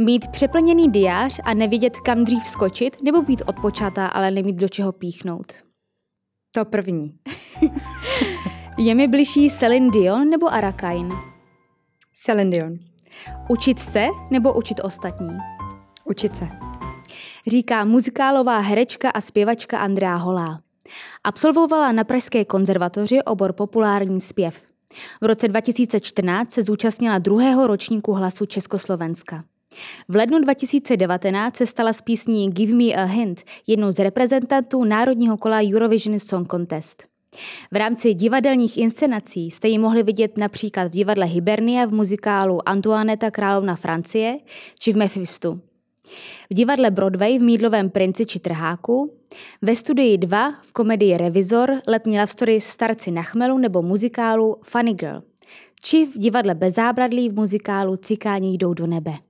Mít přeplněný diář a nevědět, kam dřív skočit, nebo být odpočatá, ale nemít do čeho píchnout? To první. Je mi bližší Celine Dion nebo Arakain? Celine Dion. Učit se nebo učit ostatní? Učit se. Říká muzikálová herečka a zpěvačka Andrea Holá. Absolvovala na Pražské konzervatoři obor populární zpěv. V roce 2014 se zúčastnila druhého ročníku hlasu Československa. V lednu 2019 se stala s písní Give Me a Hint jednou z reprezentantů národního kola Eurovision Song Contest. V rámci divadelních inscenací jste ji mohli vidět například v divadle Hibernia v muzikálu Antoineta královna Francie či v Mephistu. V divadle Broadway v Mídlovém princi či Trháku, ve studii 2 v komedii Revizor letní love story Starci na chmelu nebo muzikálu Funny Girl, či v divadle Bezábradlí v muzikálu Cikáni jdou do nebe.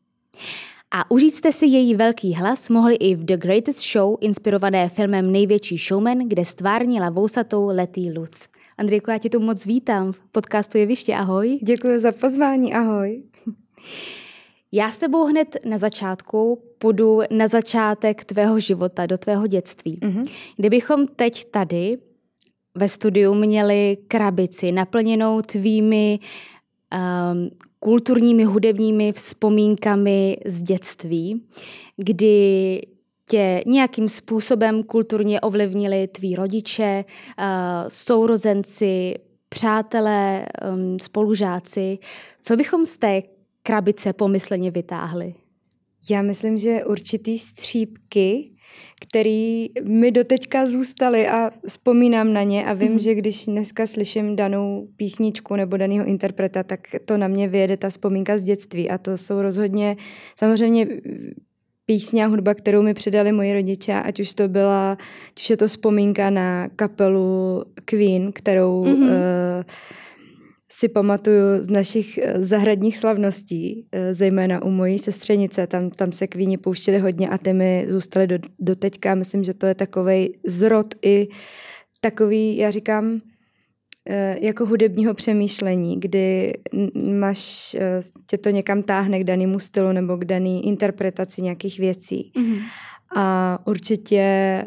A užít jste si její velký hlas mohli i v The Greatest Show, inspirované filmem Největší showman, kde stvárnila vousatou Letý Luc. Andrejko, já tě tu moc vítám v podcastu Jeviště, ahoj. Děkuji za pozvání, ahoj. Já s tebou hned na začátku půjdu na začátek tvého života, do tvého dětství. Mm-hmm. Kdybychom teď tady ve studiu měli krabici naplněnou tvými um, kulturními hudebními vzpomínkami z dětství, kdy tě nějakým způsobem kulturně ovlivnili tví rodiče, uh, sourozenci, přátelé, um, spolužáci. Co bychom z té krabice pomysleně vytáhli? Já myslím, že určitý střípky, který mi doteďka zůstaly a vzpomínám na ně a vím, mm-hmm. že když dneska slyším danou písničku nebo daného interpreta, tak to na mě vyjede ta vzpomínka z dětství a to jsou rozhodně samozřejmě písně a hudba, kterou mi předali moji rodiče, ať už to byla, ať už je to vzpomínka na kapelu Queen, kterou mm-hmm. uh, si pamatuju z našich eh, zahradních slavností, eh, zejména u mojí sestřenice, tam, tam se kvíni pouštěli hodně a ty mi zůstaly do, do teďka. Myslím, že to je takový zrod i takový, já říkám, eh, jako hudebního přemýšlení, kdy máš, tě to někam táhne k danému stylu nebo k dané interpretaci nějakých věcí. Mm-hmm. A určitě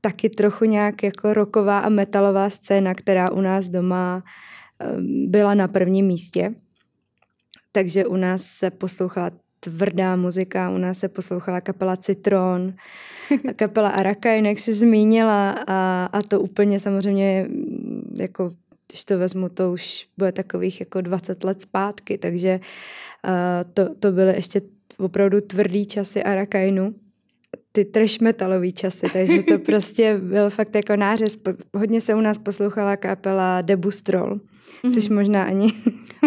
taky trochu nějak jako roková a metalová scéna, která u nás doma ehm, byla na prvním místě. Takže u nás se poslouchala tvrdá muzika, u nás se poslouchala kapela Citron, kapela Arakain, jak jsi zmínila a, a to úplně samozřejmě jako když to vezmu, to už bude takových jako 20 let zpátky, takže uh, to, to byly ještě opravdu tvrdý časy Arakainu ty trash metalový časy, takže to prostě byl fakt jako nářez. Hodně se u nás poslouchala kapela Debustrol, mm-hmm. což možná ani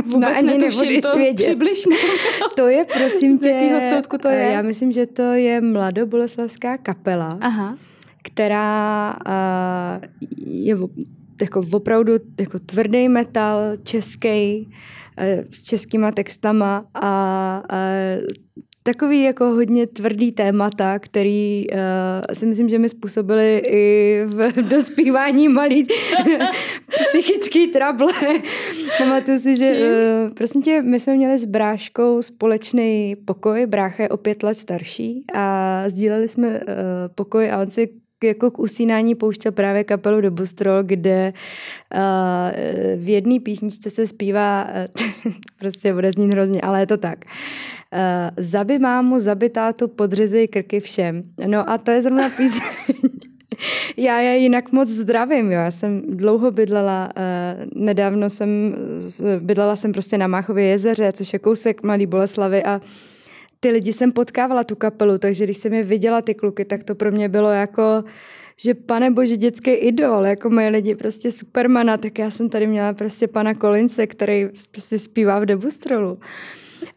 vůbec ani netuším to vědět. přibližně. to je, prosím tě, Z jakého soudku to je? Já myslím, že to je mladoboleslavská kapela, Aha. která uh, je jako opravdu jako tvrdý metal, český, uh, s českýma textama a, a takový jako hodně tvrdý témata, který uh, si myslím, že mi způsobili i v dospívání malý psychický trable. Pamatuju si, že uh, prosím tě, my jsme měli s bráškou společný pokoj, brácha je o pět let starší a sdíleli jsme uh, pokoj a on si jako k usínání pouštěl právě kapelu do Bustrol, kde uh, v jedné písničce se zpívá, uh, prostě bude znít hrozně, ale je to tak. Uh, zabi mámu, zabi tátu, podřezej krky všem. No a to je zrovna píseň. Já je jinak moc zdravím, jo. Já jsem dlouho bydlela, uh, nedávno jsem, bydlela jsem prostě na Máchově jezeře, což je kousek Malý Boleslavy a ty lidi jsem potkávala tu kapelu, takže když jsem je viděla ty kluky, tak to pro mě bylo jako, že pane bože, dětský idol, jako moje lidi, prostě supermana, tak já jsem tady měla prostě pana Kolince, který si zpívá v debustrolu.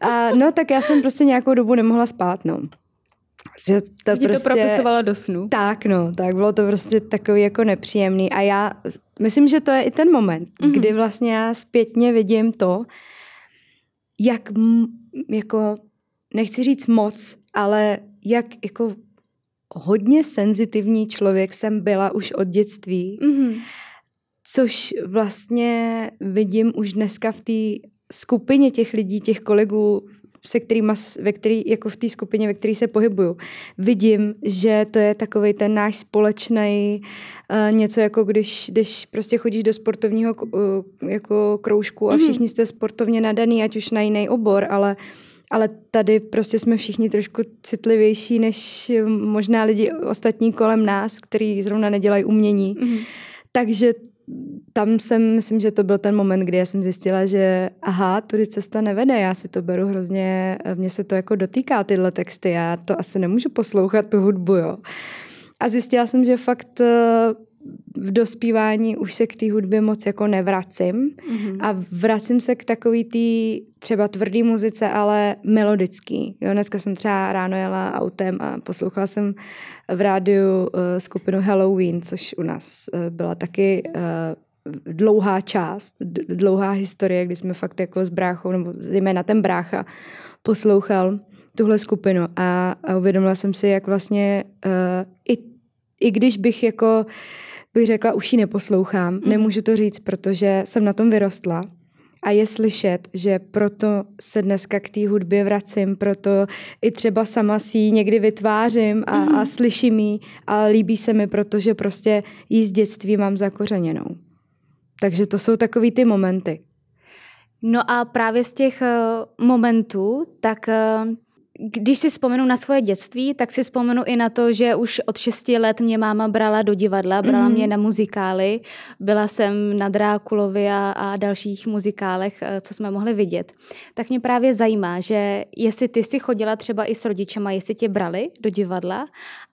A no, tak já jsem prostě nějakou dobu nemohla spát, no. Že to prostě, to propisovalo do snu? Tak, no, tak bylo to prostě takový jako nepříjemný. A já myslím, že to je i ten moment, mm-hmm. kdy vlastně já zpětně vidím to, jak m, jako, nechci říct moc, ale jak jako hodně senzitivní člověk jsem byla už od dětství. Mm-hmm. Což vlastně vidím už dneska v té skupině těch lidí, těch kolegů, se kterýma, ve který, jako v té skupině, ve které se pohybuju, vidím, že to je takový ten náš společný uh, něco, jako když, když prostě chodíš do sportovního uh, jako kroužku a mhm. všichni jste sportovně nadaný, ať už na jiný obor, ale ale tady prostě jsme všichni trošku citlivější než možná lidi ostatní kolem nás, kteří zrovna nedělají umění. Mm-hmm. Takže tam jsem, myslím, že to byl ten moment, kdy já jsem zjistila, že aha, tudy cesta nevede, já si to beru hrozně, mně se to jako dotýká tyhle texty, já to asi nemůžu poslouchat tu hudbu, jo. A zjistila jsem, že fakt v dospívání už se k té hudbě moc jako nevracím mm-hmm. a vracím se k takový té třeba tvrdý muzice, ale melodický. Jo, dneska jsem třeba ráno jela autem a poslouchala jsem v rádiu uh, skupinu Halloween, což u nás uh, byla taky uh, dlouhá část, dlouhá historie, kdy jsme fakt jako s bráchou, nebo zejména ten brácha, poslouchal tuhle skupinu a, a uvědomila jsem si, jak vlastně uh, i, i když bych jako bych řekla, už ji neposlouchám, mm. nemůžu to říct, protože jsem na tom vyrostla a je slyšet, že proto se dneska k té hudbě vracím, proto i třeba sama si ji někdy vytvářím a, mm. a slyším ji a líbí se mi, protože prostě jí z dětství mám zakořeněnou. Takže to jsou takový ty momenty. No a právě z těch uh, momentů, tak uh, když si vzpomenu na svoje dětství, tak si vzpomenu i na to, že už od 6 let mě máma brala do divadla, brala mm. mě na muzikály. Byla jsem na Drákulovi a, a dalších muzikálech, eh, co jsme mohli vidět. Tak mě právě zajímá, že jestli ty si chodila třeba i s rodičema, jestli tě brali do divadla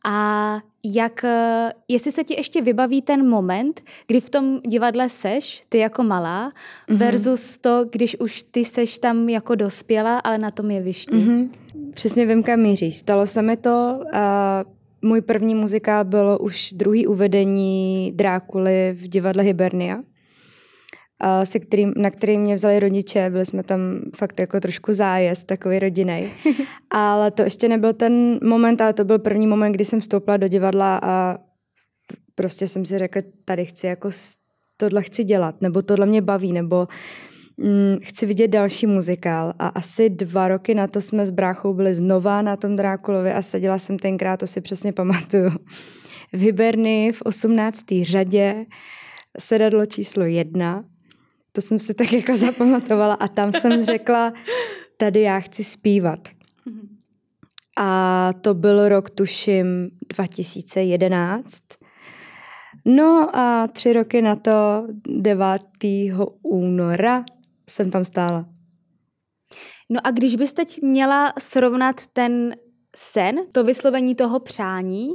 a jak, eh, jestli se ti ještě vybaví ten moment, kdy v tom divadle seš, ty jako malá, mm-hmm. versus to, když už ty seš tam jako dospělá, ale na tom jevišti. Mm-hmm. Přesně vím, kam míříš. Stalo se mi to a můj první muzikál bylo už druhý uvedení Drákuly v divadle Hibernia, a se kterým, na který mě vzali rodiče, byli jsme tam fakt jako trošku zájezd, takový rodinej. ale to ještě nebyl ten moment, ale to byl první moment, kdy jsem vstoupila do divadla a prostě jsem si řekla, tady chci jako tohle chci dělat, nebo tohle mě baví, nebo mm, chci vidět další muzikál a asi dva roky na to jsme s bráchou byli znova na tom Drákulovi a seděla jsem tenkrát, to si přesně pamatuju, v Hiberny v 18. řadě, sedadlo číslo jedna, to jsem si tak jako zapamatovala a tam jsem řekla, tady já chci zpívat. A to byl rok, tuším, 2011. No a tři roky na to, 9. února, jsem tam stála. No a když bys teď měla srovnat ten sen, to vyslovení toho přání,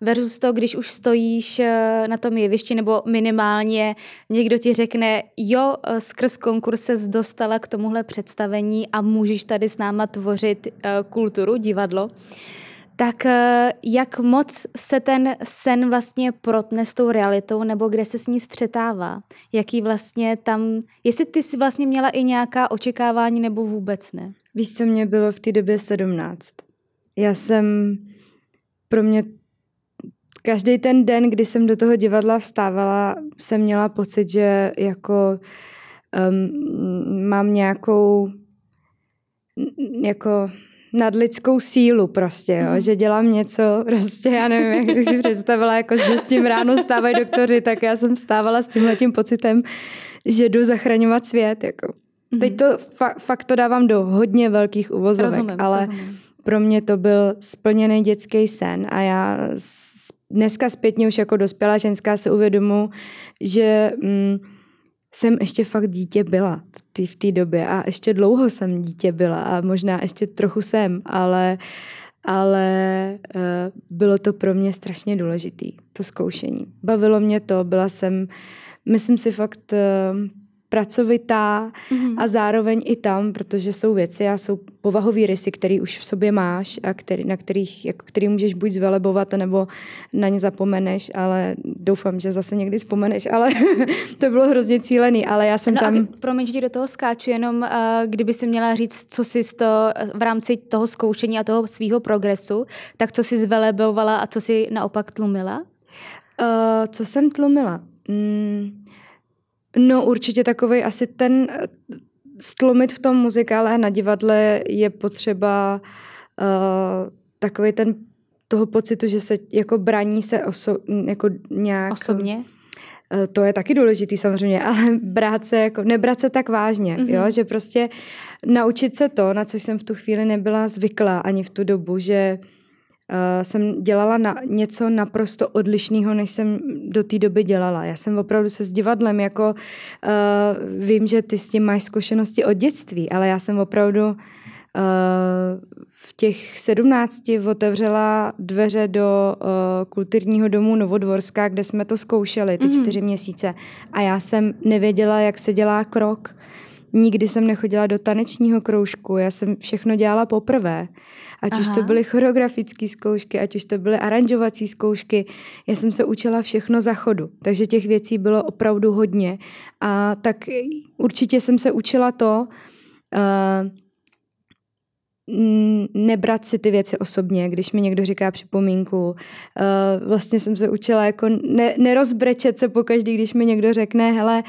versus to, když už stojíš eh, na tom jevišti, nebo minimálně někdo ti řekne, jo, eh, skrz konkurs se dostala k tomuhle představení a můžeš tady s náma tvořit eh, kulturu, divadlo, tak jak moc se ten sen vlastně protne s tou realitou, nebo kde se s ní střetává? Jaký vlastně tam, jestli ty jsi vlastně měla i nějaká očekávání, nebo vůbec ne? Víš, co mě bylo v té době 17. Já jsem, pro mě každý ten den, kdy jsem do toho divadla vstávala, jsem měla pocit, že jako um, mám nějakou jako nadlidskou sílu prostě, jo? Mm. že dělám něco, prostě já nevím, jak si představila, jako že s tím ráno stávají doktoři, tak já jsem vstávala s tímhletím pocitem, že jdu zachraňovat svět. Jako. Mm. Teď to fa- fakt to dávám do hodně velkých uvozovek, rozumím, ale rozumím. pro mě to byl splněný dětský sen a já dneska zpětně už jako dospělá ženská se uvědomu, že mm, jsem ještě fakt dítě byla v té době a ještě dlouho jsem dítě byla a možná ještě trochu jsem, ale, ale uh, bylo to pro mě strašně důležitý, to zkoušení. Bavilo mě to, byla jsem, myslím si fakt uh, pracovitá mm-hmm. a zároveň i tam, protože jsou věci a jsou povahové rysy, které už v sobě máš a který, na kterých, jako, který můžeš buď zvelebovat, nebo na ně zapomeneš, ale doufám, že zase někdy vzpomeneš, ale to bylo hrozně cílený, ale já jsem no tam... A promiň, že do toho skáču, jenom uh, kdyby si měla říct, co jsi to, v rámci toho zkoušení a toho svého progresu, tak co jsi zvelebovala a co jsi naopak tlumila? Uh, co jsem tlumila? Mm, No určitě takový asi ten stlumit v tom muzikále a na divadle je potřeba uh, takový ten toho pocitu, že se jako braní se oso, jako nějak... Osobně? Eh, to je taky důležitý samozřejmě, ale brát se jako, nebrat se tak vážně, mm-hmm. jo, že prostě naučit se to, na co jsem v tu chvíli nebyla zvyklá ani v tu dobu, že uh, jsem dělala na něco naprosto odlišného, než jsem do té doby dělala. Já jsem opravdu se s divadlem, jako uh, vím, že ty s tím máš zkušenosti od dětství, ale já jsem opravdu v těch sedmnácti otevřela dveře do uh, kulturního domu Novodvorská, kde jsme to zkoušeli ty mm-hmm. čtyři měsíce. A já jsem nevěděla, jak se dělá krok. Nikdy jsem nechodila do tanečního kroužku, já jsem všechno dělala poprvé. Ať Aha. už to byly choreografické zkoušky, ať už to byly aranžovací zkoušky, já jsem se učila všechno za chodu. Takže těch věcí bylo opravdu hodně. A tak určitě jsem se učila to, uh, nebrat si ty věci osobně, když mi někdo říká připomínku. Uh, vlastně jsem se učila jako ne, nerozbrečet se pokaždý, když mi někdo řekne, hele,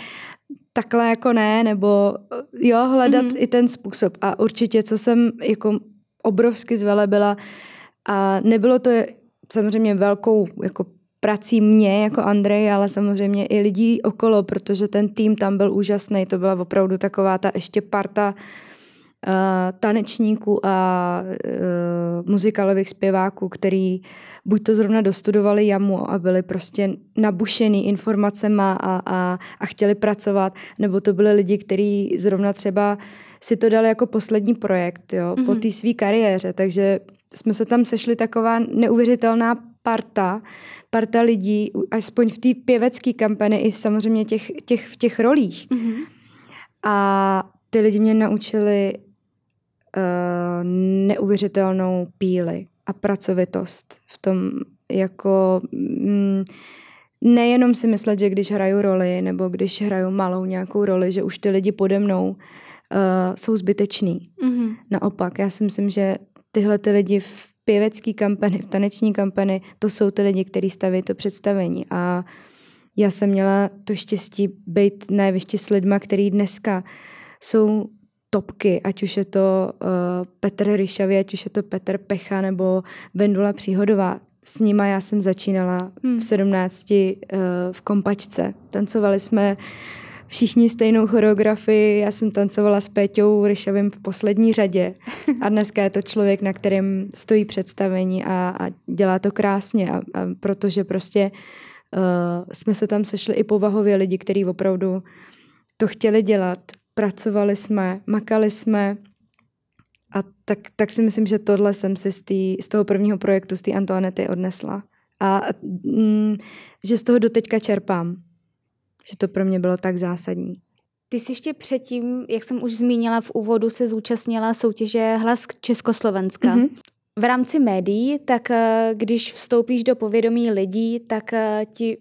takhle jako ne, nebo jo, hledat mm-hmm. i ten způsob. A určitě, co jsem jako obrovsky zvelebila a nebylo to samozřejmě velkou jako prací mě jako Andrej, ale samozřejmě i lidí okolo, protože ten tým tam byl úžasný, to byla opravdu taková ta ještě parta uh, Eh, tanečníků a uh, muzikálových zpěváků, který buď to zrovna dostudovali jamu a byli prostě nabušený informacema a, a, a chtěli pracovat, nebo to byli lidi, kteří zrovna třeba si to dali jako poslední projekt jo, mm-hmm. po mhm. té své kariéře, takže jsme se tam sešli taková neuvěřitelná parta, parta lidí, aspoň v té pěvecké kampani i samozřejmě těch, těch, v těch rolích. Mm-hmm. A ty lidi mě naučili neuvěřitelnou píli a pracovitost v tom jako mm, nejenom si myslet, že když hraju roli nebo když hraju malou nějakou roli, že už ty lidi pode mnou uh, jsou zbyteční. Mm-hmm. Naopak, já si myslím, že tyhle ty lidi v pěvecké kampani, v taneční kampani, to jsou ty lidi, kteří staví to představení a já jsem měla to štěstí být nejvyšší s lidma, který dneska jsou topky, ať už je to uh, Petr Ryšavý, ať už je to Petr Pecha nebo Vendula Příhodová. S nima já jsem začínala hmm. v 17 uh, eh, v kompačce. Tancovali jsme všichni stejnou choreografii. Já jsem tancovala s Péťou Ryšavým v poslední řadě. A dneska je to člověk, na kterém stojí představení a, a dělá to krásně. A, a protože prostě uh, jsme se tam sešli i povahově lidi, kteří opravdu to chtěli dělat pracovali jsme, makali jsme a tak, tak si myslím, že tohle jsem si z, tý, z toho prvního projektu, z té Antoanety odnesla. A mm, že z toho doteďka čerpám. Že to pro mě bylo tak zásadní. Ty jsi ještě předtím, jak jsem už zmínila v úvodu, se zúčastnila soutěže Hlas Československa. Mm-hmm. V rámci médií, tak eh, když vstoupíš do povědomí lidí, tak eh, ti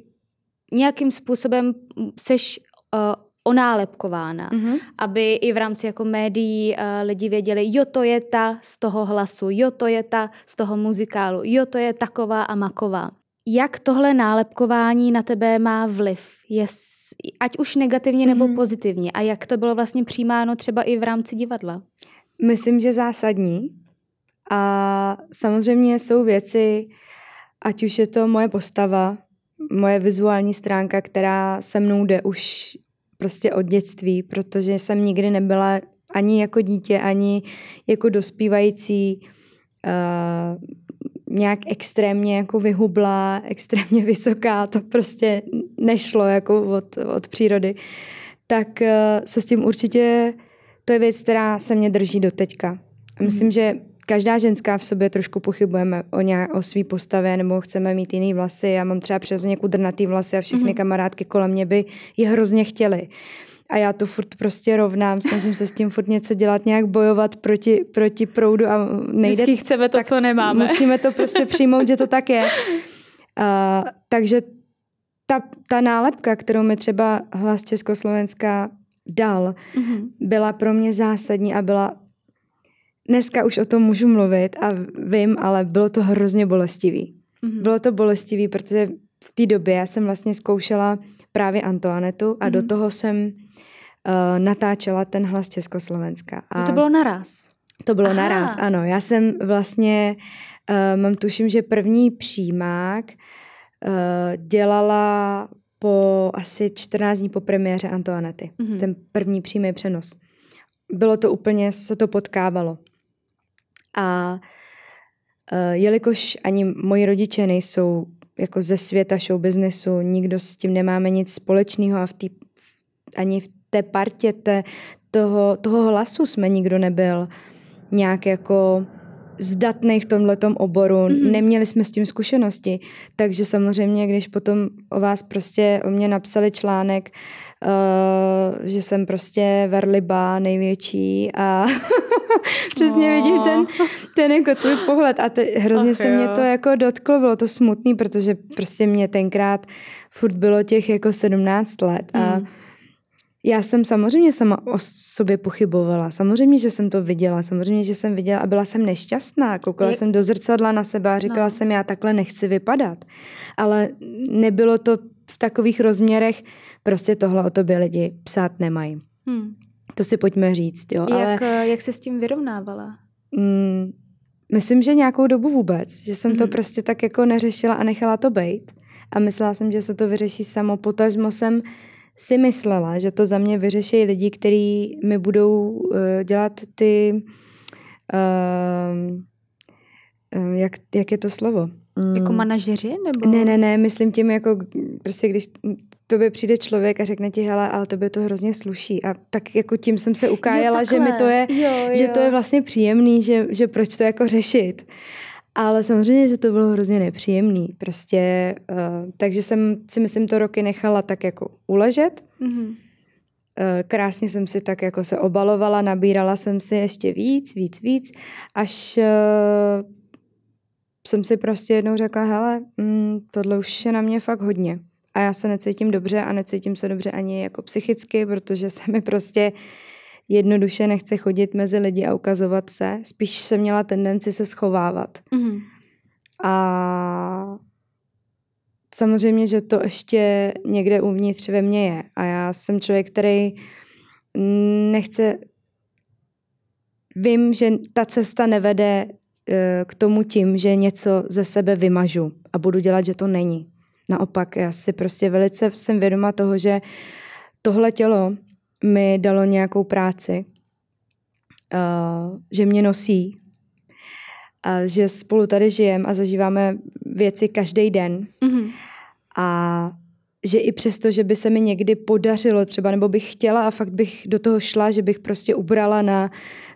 nějakým způsobem seš eh, onálepkována, mm-hmm. aby i v rámci jako médií uh, lidi věděli, jo, to je ta z toho hlasu, jo, to je ta z toho muzikálu, jo, to je taková a maková. Jak tohle nálepkování na tebe má vliv? Je, ať už negativně nebo mm-hmm. pozitivně. A jak to bylo vlastně přijímáno třeba i v rámci divadla? Myslím, že zásadní. A samozřejmě jsou věci, ať už je to moje postava, moje vizuální stránka, která se mnou jde už prostě od dětství, protože jsem nikdy nebyla ani jako dítě, ani jako dospívající uh, nějak extrémně jako vyhublá, extrémně vysoká, to prostě nešlo jako od, od přírody, tak uh, se s tím určitě, to je věc, která se mě drží do teďka. A myslím, mm. že každá ženská v sobě trošku pochybujeme o, nějak, o svý postavě nebo chceme mít jiný vlasy. Já mám třeba přirozeně kudrnatý vlasy a všechny mm-hmm. kamarádky kolem mě by je hrozně chtěly. A já to furt prostě rovnám, snažím se s tím furt něco dělat, nějak bojovat proti, proti proudu a nejde. Vždycky chceme to, co nemáme. Musíme to prostě přijmout, že to tak je. Uh, takže ta, ta nálepka, kterou mi třeba hlas Československa dal, mm-hmm. byla pro mě zásadní a byla dneska už o tom můžu mluvit a vím, ale bylo to hrozně bolestivý. Mm-hmm. Bylo to bolestivý, protože v té době já jsem vlastně zkoušela právě Antoanetu a mm-hmm. do toho jsem natáčela ten hlas Československa. A to bylo naraz? To bylo Aha. naraz, ano. Já jsem vlastně, uh, mám tuším, že první přímák uh, dělala po asi 14 dní po premiéře Antoanety. Mm-hmm. Ten první přímý přenos. Bylo to úplně, se to potkávalo. A uh, jelikož ani moji rodiče nejsou jako ze světa show businessu, nikdo s tím nemáme nic společného a v tý, ani v té partě té, toho, toho hlasu jsme nikdo nebyl nějak jako zdatný v tomhle oboru, mm-hmm. neměli jsme s tím zkušenosti, takže samozřejmě, když potom o vás prostě o mě napsali článek, uh, že jsem prostě verliba největší a přesně oh. vidím ten, ten jako tvůj pohled a te, hrozně Ach, se jo. mě to jako dotklo, bylo to smutný, protože prostě mě tenkrát furt bylo těch jako 17 let a mm já jsem samozřejmě sama o sobě pochybovala. Samozřejmě, že jsem to viděla. Samozřejmě, že jsem viděla a byla jsem nešťastná. Koukala Je... jsem do zrcadla na sebe a říkala no. jsem, já takhle nechci vypadat. Ale nebylo to v takových rozměrech, prostě tohle o tobě lidi psát nemají. Hmm. To si pojďme říct. Jo. Jak, Ale, jak se s tím vyrovnávala? Mm, myslím, že nějakou dobu vůbec. Že jsem hmm to prostě tak jako neřešila a nechala to být. A myslela jsem, že se to vyřeší samo. Potažmo jsem si myslela, že to za mě vyřeší lidi, kteří mi budou uh, dělat ty, uh, jak, jak je to slovo? Mm. Jako manažeři? Nebo? Ne, ne, ne, myslím tím jako, prostě když tobě přijde člověk a řekne ti, hele, ale tobě to hrozně sluší. A tak jako tím jsem se ukájela, jo, že mi to je, jo, jo. že to je vlastně příjemný, že, že proč to jako řešit. Ale samozřejmě, že to bylo hrozně nepříjemný. Prostě, uh, takže jsem si myslím to roky nechala tak jako uležet. Mm-hmm. Uh, krásně jsem si tak jako se obalovala, nabírala jsem si ještě víc, víc, víc, až uh, jsem si prostě jednou řekla, hele, mm, tohle už je na mě fakt hodně. A já se necítím dobře a necítím se dobře ani jako psychicky, protože se mi prostě uh, jednoduše nechce chodit mezi lidi a ukazovat se. Spíš jsem měla tendenci se schovávat. Mm-hmm. A samozřejmě, že to ještě někde uvnitř ve mně je. A já jsem člověk, který nechce... Vím, že ta cesta nevede eh, k tomu tím, že něco ze sebe vymažu a budu dělat, že to není. Naopak, já si prostě velice jsem vědoma toho, že tohle tělo mi dalo nějakou práci, uh, že mě nosí, a že spolu tady žijeme a zažíváme věci každý den. Mm-hmm. A že i přesto, že by se mi někdy podařilo třeba, nebo bych chtěla a fakt bych do toho šla, že bych prostě ubrala na,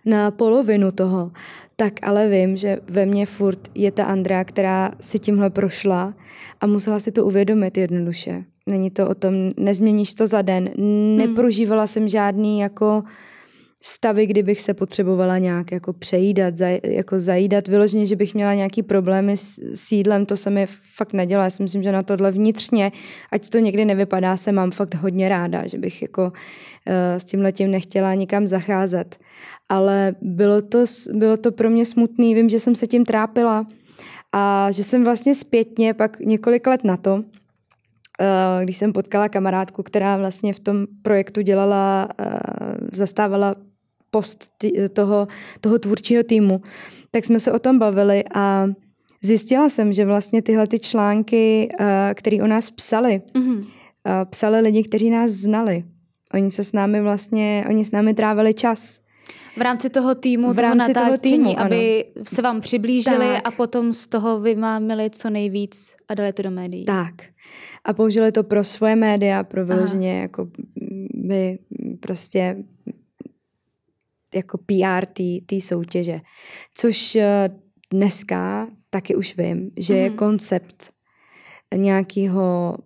na polovinu toho, tak ale vím, že ve mně furt je ta Andrea, která si tímhle prošla a musela si to uvědomit jednoduše. Není to o tom, nezměníš to za den. Hmm. Neprožívala jsem žádný jako stavy, kdybych se potřebovala nějak jako přejídat, zaj, jako zajídat. Vyloženě, že bych měla nějaký problémy s, s jídlem, to se mi fakt nedělá. Já si myslím, že na tohle vnitřně, ať to někdy nevypadá, se mám fakt hodně ráda, že bych jako uh, s tím letím nechtěla nikam zacházet. Ale bylo to, bylo to pro mě smutný, vím, že jsem se tím trápila a že jsem vlastně zpětně pak několik let na to, když jsem potkala kamarádku, která vlastně v tom projektu dělala, eh, zastávala post toho, toho tvůrčího týmu, tak jsme se o tom bavili a zjistila jsem, že vlastně tyhle ty články, eh, které o nás psali, mm-hmm. psali lidi, kteří nás znali. Oni se s námi vlastně, oni s námi trávili čas. V rámci toho týmu, v rámci toho, toho týmu, aby ano. se vám přiblížili tak. a potom z toho vymámili co nejvíc a dali to do médií. Tak a použili to pro svoje média, pro vyloženě jako by prostě jako PR té soutěže. Což eh, dneska taky už vím, že mm-hmm. je mhm. koncept nějakého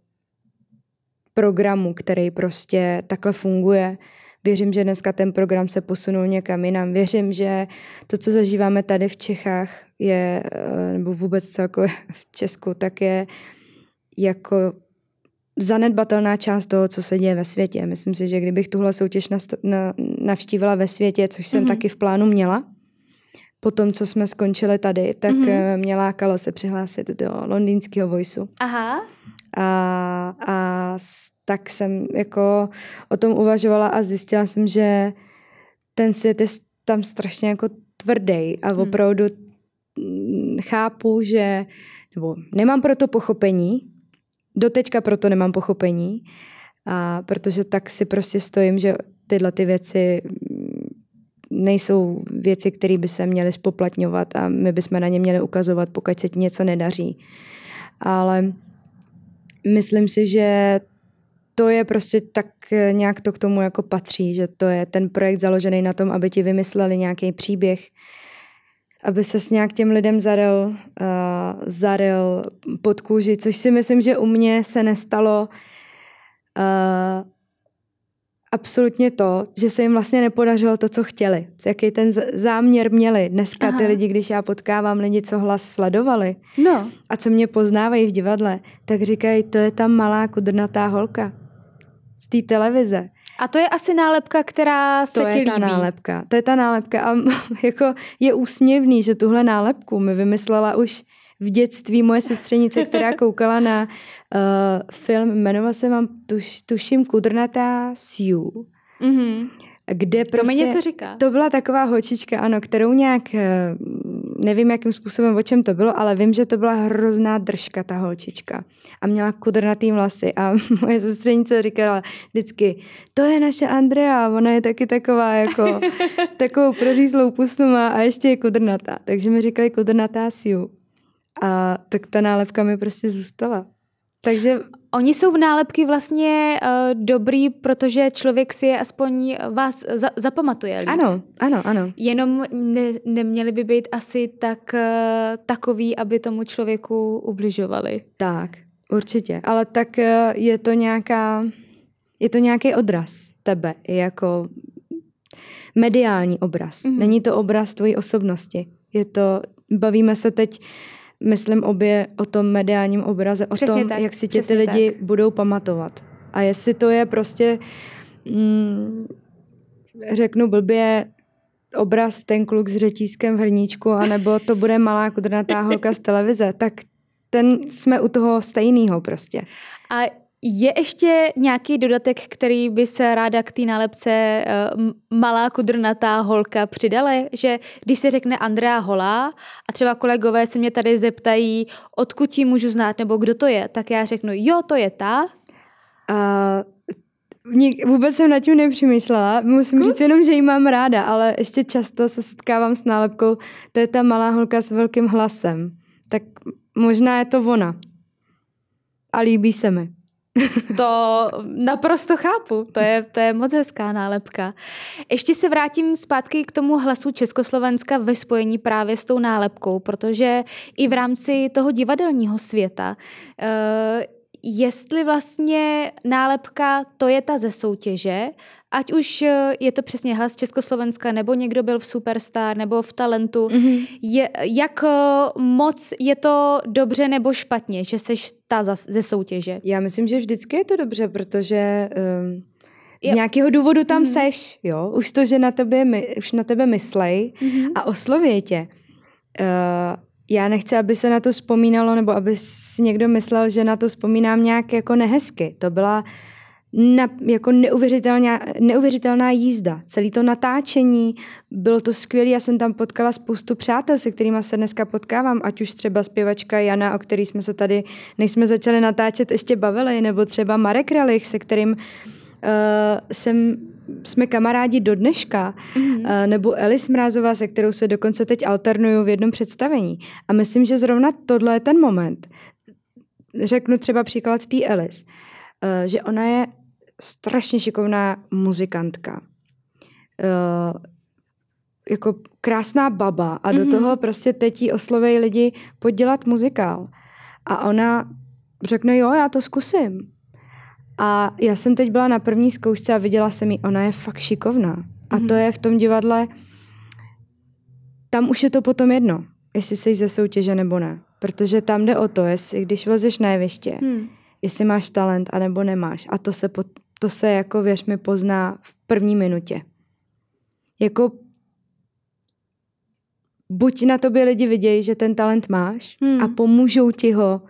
programu, který prostě takhle funguje. Věřím, že dneska ten program se posunul někam jinam. Věřím, že to, co zažíváme tady v Čechách, je, eh, nebo vůbec celkově v Česku, tak je jako zanedbatelná část toho, co se děje ve světě. Myslím si, že kdybych tuhle soutěž navštívila ve světě, což jsem mm-hmm. taky v plánu měla, po tom, co jsme skončili tady, tak mm-hmm. mě lákalo se přihlásit do londýnského Voiceu. Aha. A, a tak jsem jako o tom uvažovala a zjistila jsem, že ten svět je tam strašně jako tvrdý a hmm. opravdu hmm. chápu, že nebo nemám proto pochopení, doteďka proto nemám pochopení, a protože tak si prostě stojím, že tyhle ty věci nejsou věci, které by se měly spoplatňovat a my bychom na ně měli ukazovat, pokud se něco nedaří. Ale myslím si, že to je prostě tak nějak to k tomu jako patří, že to je ten projekt založený na tom, aby ti vymysleli nějaký příběh, aby se s nějak těm lidem zaril, uh, zaril pod kůži, což si myslím, že u mě se nestalo uh, absolutně to, že se jim vlastně nepodařilo to, co chtěli. Jaký ten záměr měli. Dneska Aha. ty lidi, když já potkávám lidi, co hlas sledovali no. a co mě poznávají v divadle, tak říkají, to je ta malá kudrnatá holka z té televize. A to je asi nálepka, která se to ti je ta nálepka. To je ta nálepka a jako je úsměvný, že tuhle nálepku mi vymyslela už v dětství moje sestřenice, která koukala na uh, film, jmenoval se mám, tuš, tuším, Kudrnatá Sue. Mm-hmm. Kde prostě, to mi prostě něco říká. To byla taková holčička, ano, kterou nějak, eh, nevím jakým způsobem, o čem to bylo, ale vím, že to byla hrozná držka ta holčička. A měla kudrnatý vlasy. A moje sestřenice říkala vždycky, to je naše Andrea, ona je taky taková jako, takovou prořízlou pustu má a ještě je kudrnatá. Takže mi říkali kudrnatá Siu. A tak ta nálepka mi prostě zůstala. Takže Oni jsou v nálepky vlastně uh, dobrý, protože člověk si je aspoň vás za, zapamatuje. Líp. Ano, ano, ano. Jenom ne, neměli by být asi tak uh, takový, aby tomu člověku ubližovali. Tak, určitě. Ale tak uh, je to nějaká, je to nějaký odraz tebe, jako mediální obraz. Mm-hmm. Není to obraz tvojí osobnosti. Je to, bavíme se teď myslím obě o tom mediálním obraze, o Přesně tom, tak. jak si tě ty lidi tak. budou pamatovat. A jestli to je prostě, mm, řeknu blbě, obraz ten kluk s řetízkem v hrníčku, anebo to bude malá kudrnatá holka z televize, tak ten jsme u toho stejného prostě. A je ještě nějaký dodatek, který by se ráda k té nálepce uh, malá kudrnatá holka přidala? Že když se řekne Andrea Holá a třeba kolegové se mě tady zeptají, odkud ji můžu znát nebo kdo to je, tak já řeknu, jo, to je ta. Uh, vůbec jsem nad tím nepřemýšlela. Musím Zkus? říct jenom, že ji mám ráda, ale ještě často se setkávám s nálepkou, to je ta malá holka s velkým hlasem. Tak možná je to ona. A líbí se mi. To naprosto chápu, to je, to je moc hezká nálepka. Ještě se vrátím zpátky k tomu hlasu Československa ve spojení právě s tou nálepkou, protože i v rámci toho divadelního světa uh, jestli vlastně nálepka to je ta ze soutěže, ať už eh, je to přesně hlas Československa, nebo někdo byl v Superstar, nebo v Talentu, mm-hmm. je, jak eh, moc je to dobře nebo špatně, že seš ta ze soutěže? Já myslím, že vždycky je to dobře, protože um, z jo. nějakého důvodu tam mm-hmm. seš, jo, už to, že na tebe, už na tebe myslej mm-hmm. a osloví tě. Uh, já nechci, aby se na to vzpomínalo, nebo aby si někdo myslel, že na to vzpomínám nějak jako nehezky. To byla na, jako neuvěřitelná, neuvěřitelná jízda. Celé to natáčení, bylo to skvělé, já jsem tam potkala spoustu přátel, se kterými se dneska potkávám, ať už třeba zpěvačka Jana, o který jsme se tady, než jsme začali natáčet, ještě bavili, nebo třeba Marek Relich, se kterým uh, jsem jsme kamarádi do dneška, mm-hmm. nebo Elis Mrázová, se kterou se dokonce teď alternuju v jednom představení. A myslím, že zrovna tohle je ten moment. Řeknu třeba příklad té Elis, eh, že ona je strašně šikovná muzikantka. Eh, jako krásná baba a do mm-hmm. toho prostě teď jí oslovejí lidi podělat muzikál. A ona řekne, jo, já to zkusím. A já jsem teď byla na první zkoušce a viděla jsem ji, ona je fakt šikovná. A mm-hmm. to je v tom divadle, tam už je to potom jedno, jestli jsi ze soutěže nebo ne. Protože tam jde o to, jestli když vlezeš na jeviště, hmm. jestli máš talent anebo nemáš. A to se, po, to se jako věř mi pozná v první minutě. Jako buď na tobě lidi vidějí, že ten talent máš hmm. a pomůžou ti ho.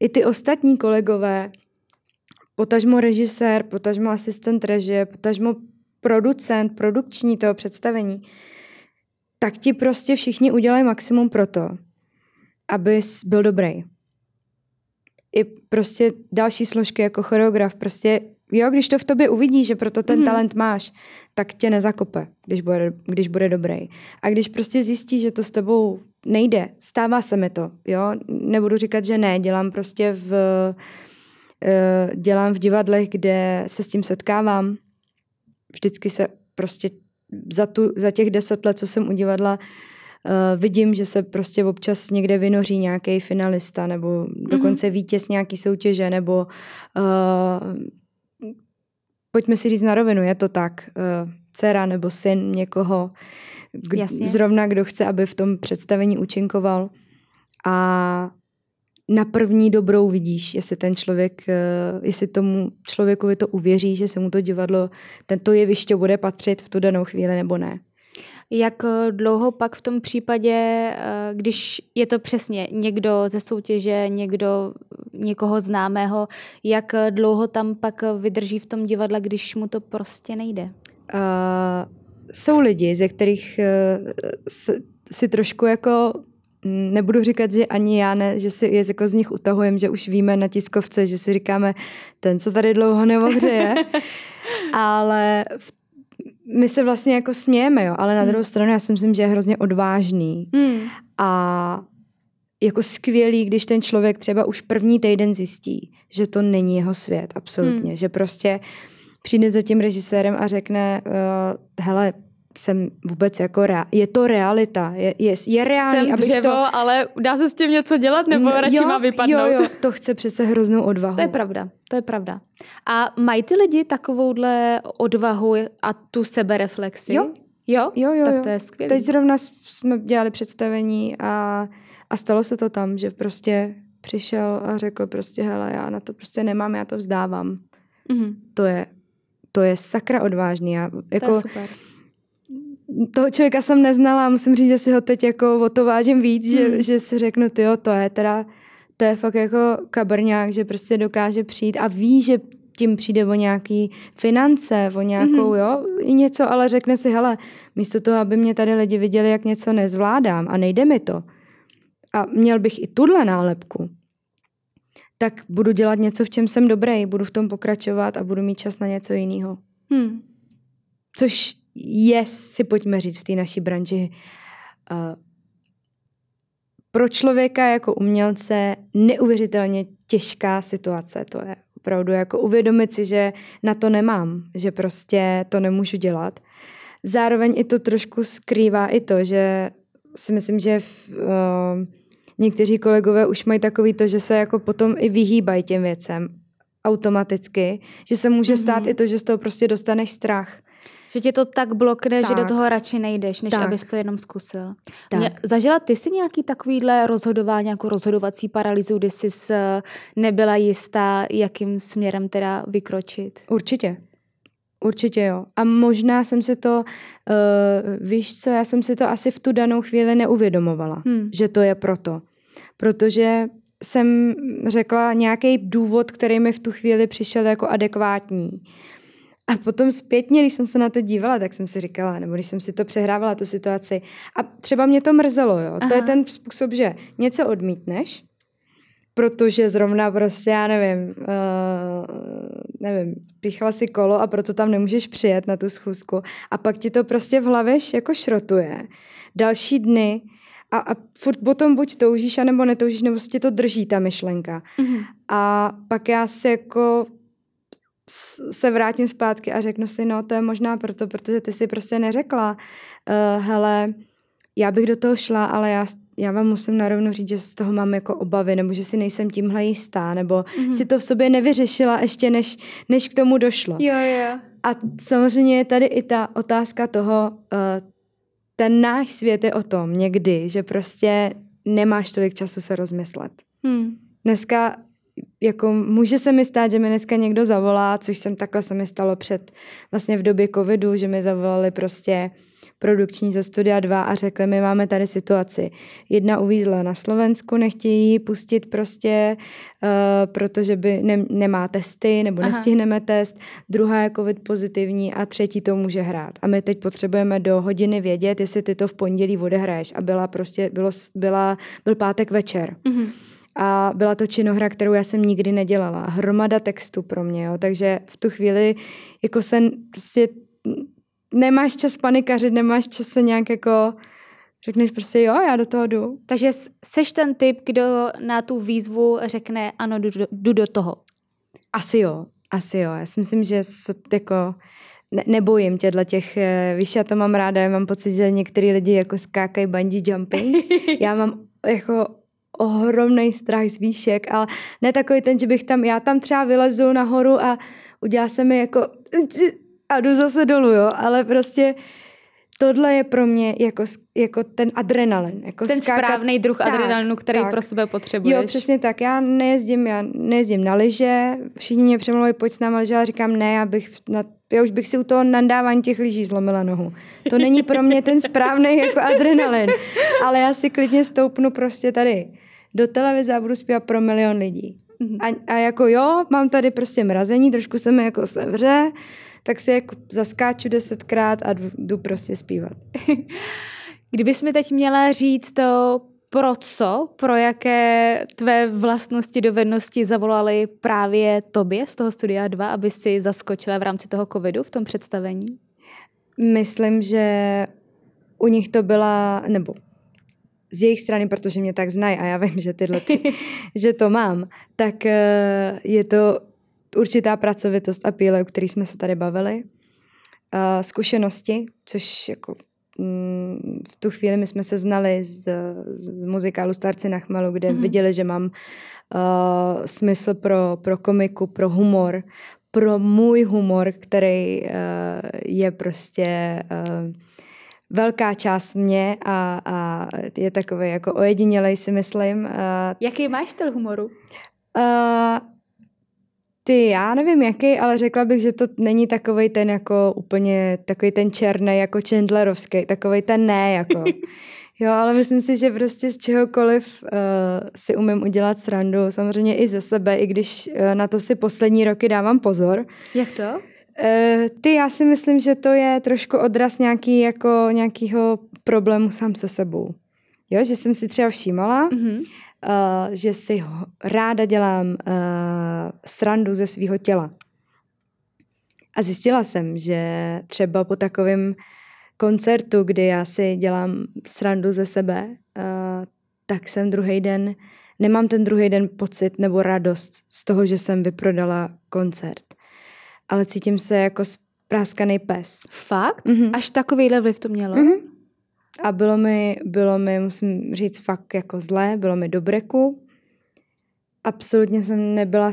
I ty ostatní kolegové potažmo režisér, potažmo asistent režie, potažmo producent, produkční toho představení, tak ti prostě všichni udělají maximum pro to, abys byl dobrý. I prostě další složky jako choreograf, prostě jo, když to v tobě uvidí, že proto ten mm. talent máš, tak tě nezakope, když bude, když bude dobrý. A když prostě zjistí, že to s tebou nejde, stává se mi to, jo, nebudu říkat, že ne, dělám prostě v, uh, dělám v divadlech, kde se s tím setkávám, vždycky se prostě za, tu, za těch deset let, co jsem u divadla, uh, vidím, že se prostě občas někde vynoří nějaký finalista nebo mm-hmm. dokonce vítěz nějaký soutěže nebo uh, pojďme si říct na rovinu, je to tak, uh, dcera nebo syn někoho, k, zrovna kdo chce, aby v tom představení účinkoval. A na první dobrou vidíš, jestli ten člověk, jestli tomu člověkovi to uvěří, že se mu to divadlo, tento jeviště bude patřit v tu danou chvíli nebo ne. Jak eh, dlouho pak v tom případě, eh, když je to přesně někdo ze soutěže, někdo někoho známého, jak dlouho tam pak vydrží v tom divadle, když mu to prostě nejde? Uh, jsou lidi, ze kterých uh, si trošku jako nebudu říkat, že ani já ne, že si je jako z nich utahujem, že už víme na tiskovce, že si říkáme, ten, co tady dlouho neohřeje, ale v my se vlastně jako smějeme, jo, ale na hmm. druhou stranu já si myslím, že je hrozně odvážný hmm. a jako skvělý, když ten člověk třeba už první týden zjistí, že to není jeho svět, absolutně, hmm. že prostě přijde za tím režisérem a řekne, uh, hele, jsem vůbec jako rea- je to realita, je, je, je reálný, jsem abych dřevo, to... ale dá se s tím něco dělat, nebo no, radši jo, má vypadnout? Jo, jo, to chce přece hroznou odvahu. To je pravda, to je pravda. A mají ty lidi takovouhle odvahu a tu sebereflexi? Jo. Jo? Jo, jo, Tak jo. to je skvělé. Teď zrovna jsme dělali představení a, a stalo se to tam, že prostě přišel a řekl prostě, hele, já na to prostě nemám, já to vzdávám. Mm-hmm. To je to je sakra odvážný. Já, jako, to je super toho člověka jsem neznala a musím říct, že si ho teď jako o to vážím víc, hmm. že, že si řeknu, ty to je teda, to je fakt jako kabrňák, že prostě dokáže přijít a ví, že tím přijde o nějaký finance, o nějakou, mm-hmm. jo, i něco, ale řekne si, hele, místo toho, aby mě tady lidi viděli, jak něco nezvládám a nejde mi to, a měl bych i tuhle nálepku, tak budu dělat něco, v čem jsem dobrý, budu v tom pokračovat a budu mít čas na něco jiného. Hmm. Což je, si pojďme říct, v té naší branži uh, pro člověka jako umělce neuvěřitelně těžká situace. To je opravdu jako uvědomit si, že na to nemám, že prostě to nemůžu dělat. Zároveň i to trošku skrývá i to, že si myslím, že v, uh, někteří kolegové už mají takový to, že se jako potom i vyhýbají těm věcem automaticky, že se může stát mm-hmm. i to, že z toho prostě dostaneš strach. Že tě to tak blokne, tak. že do toho radši nejdeš, než tak. abys to jenom zkusil. Tak. Mě, zažila ty si nějaký takovýhle rozhodování, nějakou rozhodovací paralýzu, kdy jsi nebyla jistá, jakým směrem teda vykročit? Určitě. Určitě jo. A možná jsem si to, uh, víš co, já jsem si to asi v tu danou chvíli neuvědomovala, hmm. že to je proto. Protože jsem řekla nějaký důvod, který mi v tu chvíli přišel jako adekvátní. A potom zpětně, když jsem se na to dívala, tak jsem si říkala, nebo když jsem si to přehrávala, tu situaci, a třeba mě to mrzelo, jo. Aha. To je ten způsob, že něco odmítneš, protože zrovna prostě, já nevím, uh, nevím, pichla si kolo a proto tam nemůžeš přijet na tu schůzku a pak ti to prostě v hlavě jako šrotuje. Další dny a, a furt potom buď toužíš, anebo netoužíš, nebo se ti to drží ta myšlenka. Mm-hmm. A pak já si jako se vrátím zpátky a řeknu si, no to je možná proto, protože ty si prostě neřekla, uh, hele, já bych do toho šla, ale já, já vám musím narovno říct, že z toho mám jako obavy, nebo že si nejsem tímhle jistá, nebo mm-hmm. si to v sobě nevyřešila ještě, než, než k tomu došlo. Jo, jo. A samozřejmě je tady i ta otázka toho, uh, ten náš svět je o tom někdy, že prostě nemáš tolik času se rozmyslet. Hmm. Dneska jako může se mi stát, že mi dneska někdo zavolá, což jsem takhle se mi stalo před vlastně v době covidu, že mi zavolali prostě produkční ze Studia 2 a řekli, my máme tady situaci. Jedna uvízla na Slovensku, nechtějí ji pustit prostě, uh, protože by ne, nemá testy nebo Aha. nestihneme test, druhá je covid pozitivní a třetí to může hrát. A my teď potřebujeme do hodiny vědět, jestli ty to v pondělí odehraješ. A byla prostě, bylo, byla, byl pátek večer. Mm-hmm. A byla to činohra, kterou já jsem nikdy nedělala. Hromada textu pro mě, jo. Takže v tu chvíli jako se prostě nemáš čas panikařit, nemáš čas se nějak jako řekneš prostě jo, já do toho jdu. Takže seš ten typ, kdo na tu výzvu řekne ano, jdu, jdu do toho. Asi jo, asi jo. Já si myslím, že se jako ne, nebojím těchto těch, eh, víš, já to mám ráda, já mám pocit, že některý lidi jako skákají bungee jumping. Já mám jako ohromný strach z výšek, ale ne takový ten, že bych tam, já tam třeba vylezu nahoru a udělá se mi jako a jdu zase dolů, jo, ale prostě tohle je pro mě jako, jako ten adrenalin. Jako ten skákat, správný druh tak, adrenalinu, který tak. pro sebe potřebuješ. Jo, přesně tak. Já nejezdím, já nejezdím na lyže, všichni mě přemluvají, pojď s námi lyže, ale říkám ne, já, bych na, já už bych si u toho nandávání těch lyží zlomila nohu. To není pro mě ten správný jako adrenalin, ale já si klidně stoupnu prostě tady do televize a budu zpívat pro milion lidí. Mm-hmm. A, a jako jo, mám tady prostě mrazení, trošku se mi jako sevře, tak si jako zaskáču desetkrát a jdu, jdu prostě zpívat. Kdybys mi teď měla říct to, pro co, pro jaké tvé vlastnosti, dovednosti zavolali právě tobě z toho studia 2, aby si zaskočila v rámci toho covidu v tom představení? Myslím, že u nich to byla, nebo z jejich strany, protože mě tak znají a já vím, že tyhle, ty, že to mám, tak eh, je to určitá pracovitost a píle, o který jsme se tady bavili. Zkušenosti, což jako mm, v tu chvíli my jsme se znali z, z muzikálu Starci na chmelu, kde mm-hmm. viděli, že mám uh, smysl pro, pro komiku, pro humor, pro můj humor, který uh, je prostě uh, velká část mě a, a je takový jako ojedinělej si myslím. Jaký máš styl humoru? Uh, ty, já nevím jaký, ale řekla bych, že to není takový ten jako úplně, takový ten černý jako Chandlerovský, takový ten ne jako. Jo, ale myslím si, že prostě z čehokoliv uh, si umím udělat srandu, samozřejmě i ze sebe, i když uh, na to si poslední roky dávám pozor. Jak to? Uh, ty, já si myslím, že to je trošku odraz nějaký, jako, nějakého problému sám se sebou. Jo, že jsem si třeba všímala, mm-hmm. uh, že si ho, ráda dělám uh, srandu ze svého těla. A zjistila jsem, že třeba po takovém koncertu, kdy já si dělám srandu ze sebe, uh, tak jsem druhý den, nemám ten druhý den pocit nebo radost z toho, že jsem vyprodala koncert. Ale cítím se jako spráskaný pes. Fakt? Mm-hmm. Až takovýhle vliv to mělo? Mm-hmm. A bylo mi, bylo mi, musím říct, fakt jako zlé, bylo mi do breku. Absolutně jsem nebyla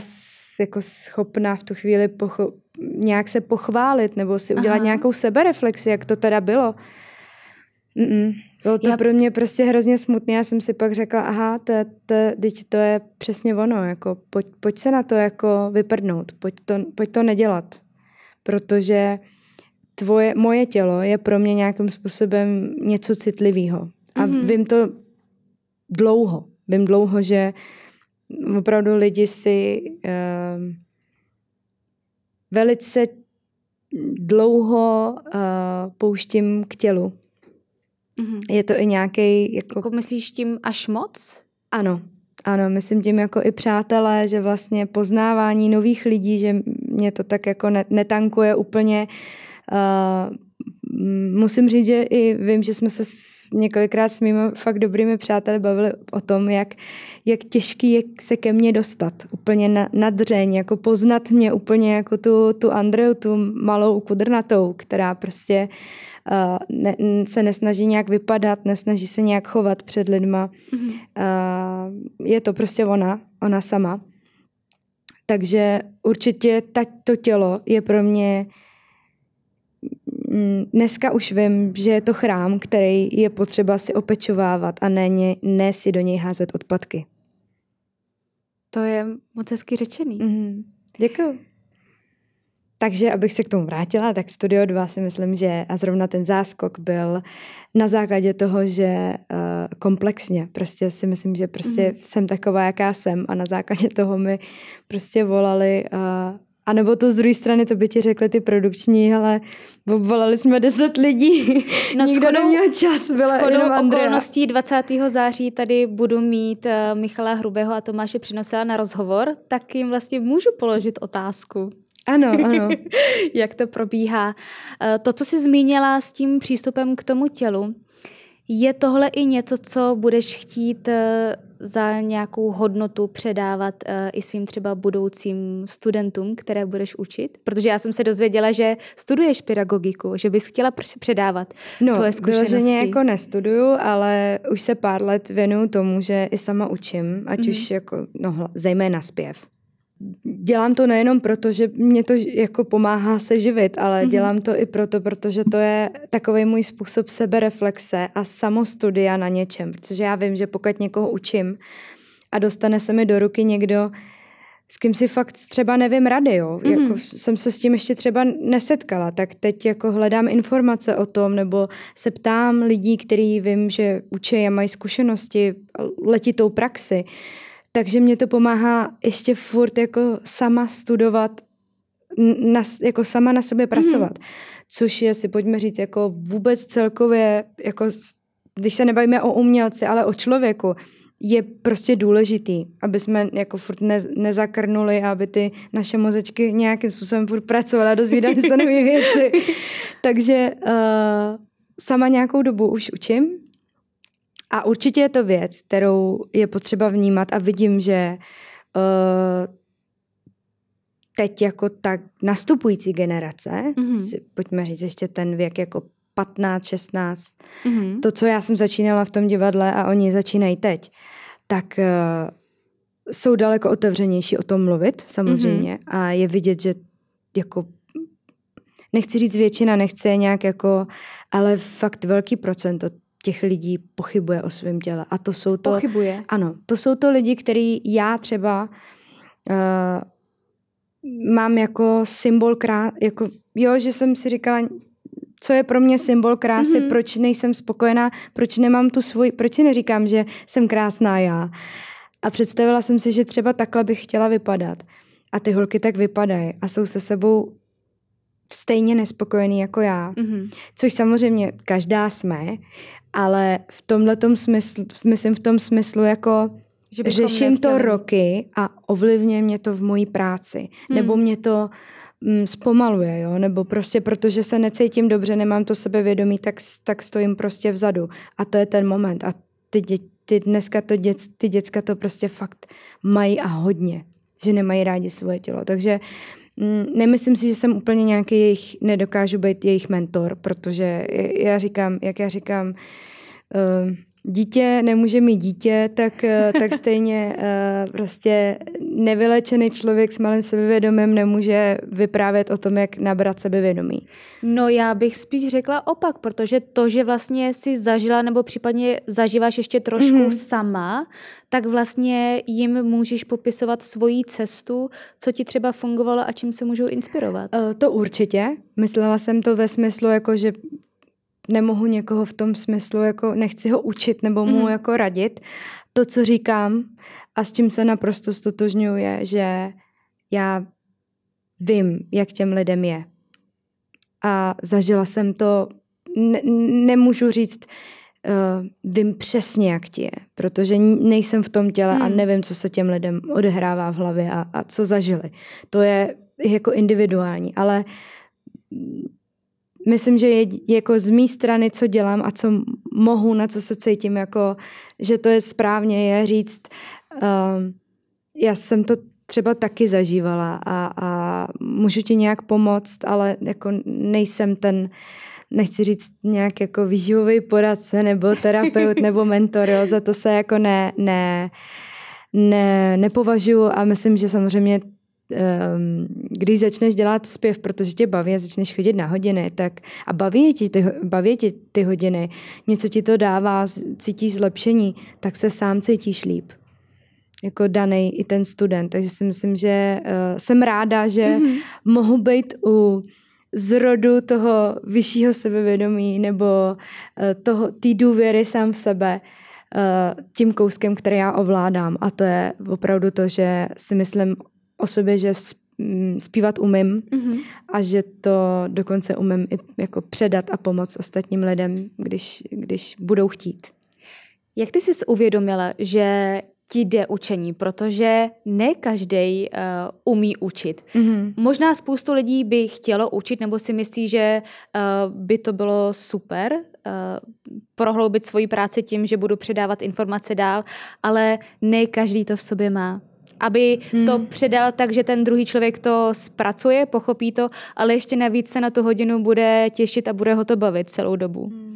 jako schopná v tu chvíli pocho- nějak se pochválit nebo si udělat Aha. nějakou sebereflexi, jak to teda bylo. Mm-mm. Bylo to Já... pro mě prostě hrozně smutné. Já jsem si pak řekla, aha, to je, to, teď to je přesně ono, jako pojď, pojď se na to jako vyprdnout, pojď to, pojď to nedělat. Protože tvoje, moje tělo je pro mě nějakým způsobem něco citlivého. A mm-hmm. vím to dlouho. Vím dlouho, že opravdu lidi si uh, velice dlouho uh, pouštím k tělu. Mm-hmm. Je to i nějaký... Jako... jako myslíš tím až moc? Ano, ano, myslím tím jako i přátelé, že vlastně poznávání nových lidí, že mě to tak jako netankuje úplně Uh, musím říct, že i vím, že jsme se s, několikrát s mými fakt dobrými přáteli bavili o tom, jak, jak těžký je se ke mně dostat. Úplně na, na dřeň, jako poznat mě úplně jako tu, tu Andreu, tu malou kudrnatou, která prostě uh, ne, se nesnaží nějak vypadat, nesnaží se nějak chovat před lidma. Mm-hmm. Uh, je to prostě ona, ona sama. Takže určitě ta, to tělo je pro mě Mm, dneska už vím, že je to chrám, který je potřeba si opečovávat a ne, ne si do něj házet odpadky. To je moc hezky řečený. Mm-hmm. Děkuji. takže abych se k tomu vrátila, tak Studio 2 si myslím, že a zrovna ten záskok byl na základě toho, že uh, komplexně, prostě si myslím, že prostě mm. jsem taková, jaká jsem a na základě toho mi prostě volali uh, a nebo to z druhé strany, to by ti řekli ty produkční, ale volali jsme deset lidí. No Nikdo schodou, neměl čas, byla schodou okolností 20. září tady budu mít uh, Michala Hrubého a Tomáše Přinosila na rozhovor, tak jim vlastně můžu položit otázku. Ano, ano. Jak to probíhá. Uh, to, co jsi zmínila s tím přístupem k tomu tělu, je tohle i něco, co budeš chtít uh, za nějakou hodnotu předávat uh, i svým třeba budoucím studentům, které budeš učit? Protože já jsem se dozvěděla, že studuješ pedagogiku, že bys chtěla předávat no, svoje zkušenosti. No, jako nestuduju, ale už se pár let věnuju tomu, že i sama učím, ať mm-hmm. už jako, no, zejména zpěv dělám to nejenom proto, že mě to jako pomáhá se živit, ale mm-hmm. dělám to i proto, protože to je takový můj způsob sebereflexe a samostudia na něčem. Protože já vím, že pokud někoho učím a dostane se mi do ruky někdo, s kým si fakt třeba nevím rady, jo. Mm-hmm. Jako jsem se s tím ještě třeba nesetkala, tak teď jako hledám informace o tom, nebo se ptám lidí, který vím, že učí a mají zkušenosti, letitou praxi. Takže mě to pomáhá ještě furt jako sama studovat, na, jako sama na sobě pracovat. Mm. Což je, si pojďme říct, jako vůbec celkově, jako když se nebavíme o umělci, ale o člověku, je prostě důležitý, aby jsme jako furt ne, nezakrnuli, aby ty naše mozečky nějakým způsobem furt pracovaly a dozvídali se nové věci. Takže uh, sama nějakou dobu už učím, a určitě je to věc, kterou je potřeba vnímat a vidím, že uh, teď jako tak nastupující generace, mm-hmm. si, pojďme říct ještě ten věk jako 15, 16, mm-hmm. to, co já jsem začínala v tom divadle a oni začínají teď, tak uh, jsou daleko otevřenější o tom mluvit, samozřejmě, mm-hmm. a je vidět, že jako nechci říct většina, nechce nějak jako, ale fakt velký procento těch lidí pochybuje o svém těle. A to jsou to... Pochybuje? Ano, to jsou to lidi, který já třeba uh, mám jako symbol krás, jako jo, že jsem si říkala, co je pro mě symbol krásy, mm-hmm. proč nejsem spokojená, proč nemám tu svůj, proč si neříkám, že jsem krásná já. A představila jsem si, že třeba takhle bych chtěla vypadat. A ty holky tak vypadají a jsou se sebou stejně nespokojený jako já. Mm-hmm. Což samozřejmě každá jsme, ale v tomhle smyslu, myslím v tom smyslu jako že řeším to roky a ovlivňuje mě to v mojí práci. Hmm. Nebo mě to mm, zpomaluje, jo? nebo prostě protože se necítím dobře, nemám to sebevědomí, tak, tak stojím prostě vzadu. A to je ten moment. A ty, dě, ty dneska to děc, ty děcka to prostě fakt mají a hodně, že nemají rádi svoje tělo. Takže mm, nemyslím si, že jsem úplně nějaký jejich, nedokážu být jejich mentor, protože já říkám, jak já říkám, uh, dítě nemůže mít dítě, tak, uh, tak stejně uh, prostě nevylečený člověk s malým sebevědomím nemůže vyprávět o tom, jak nabrat sebevědomí. No já bych spíš řekla opak, protože to, že vlastně si zažila nebo případně zažíváš ještě trošku mm-hmm. sama, tak vlastně jim můžeš popisovat svoji cestu, co ti třeba fungovalo a čím se můžou inspirovat. Uh, to určitě. Myslela jsem to ve smyslu, jako že nemohu někoho v tom smyslu, jako nechci ho učit nebo mu mm-hmm. jako radit. To, co říkám a s tím se naprosto stotožňuji, je, že já vím, jak těm lidem je. A zažila jsem to, ne, nemůžu říct, uh, vím přesně, jak ti je, protože nejsem v tom těle hmm. a nevím, co se těm lidem odehrává v hlavě a, a co zažili. To je jako individuální, ale myslím, že je jako z mé strany, co dělám a co mohu, na co se cítím, jako, že to je správně, je říct, um, já jsem to třeba taky zažívala a, a můžu ti nějak pomoct, ale jako nejsem ten, nechci říct nějak jako výživový poradce nebo terapeut nebo mentor, jo, za to se jako ne, ne, ne, nepovažuji a myslím, že samozřejmě když začneš dělat zpěv, protože tě baví a začneš chodit na hodiny, tak a baví ti ty, baví ti ty hodiny, něco ti to dává, cítíš zlepšení, tak se sám cítíš líp. jako daný i ten student. Takže si myslím, že uh, jsem ráda, že mm-hmm. mohu být u zrodu toho vyššího sebevědomí nebo uh, toho té důvěry sám v sebe uh, tím kouskem, který já ovládám. A to je opravdu to, že si myslím o sobě, že mm, zpívat umím mm-hmm. a že to dokonce umím i jako předat a pomoct ostatním lidem, když, když budou chtít. Jak ty jsi uvědomila, že ti jde učení, protože ne každý uh, umí učit. Mm-hmm. Možná spoustu lidí by chtělo učit, nebo si myslí, že uh, by to bylo super uh, prohloubit svoji práci tím, že budu předávat informace dál, ale ne každý to v sobě má aby hmm. to předal tak, že ten druhý člověk to zpracuje, pochopí to, ale ještě navíc se na tu hodinu bude těšit a bude ho to bavit celou dobu. Hmm.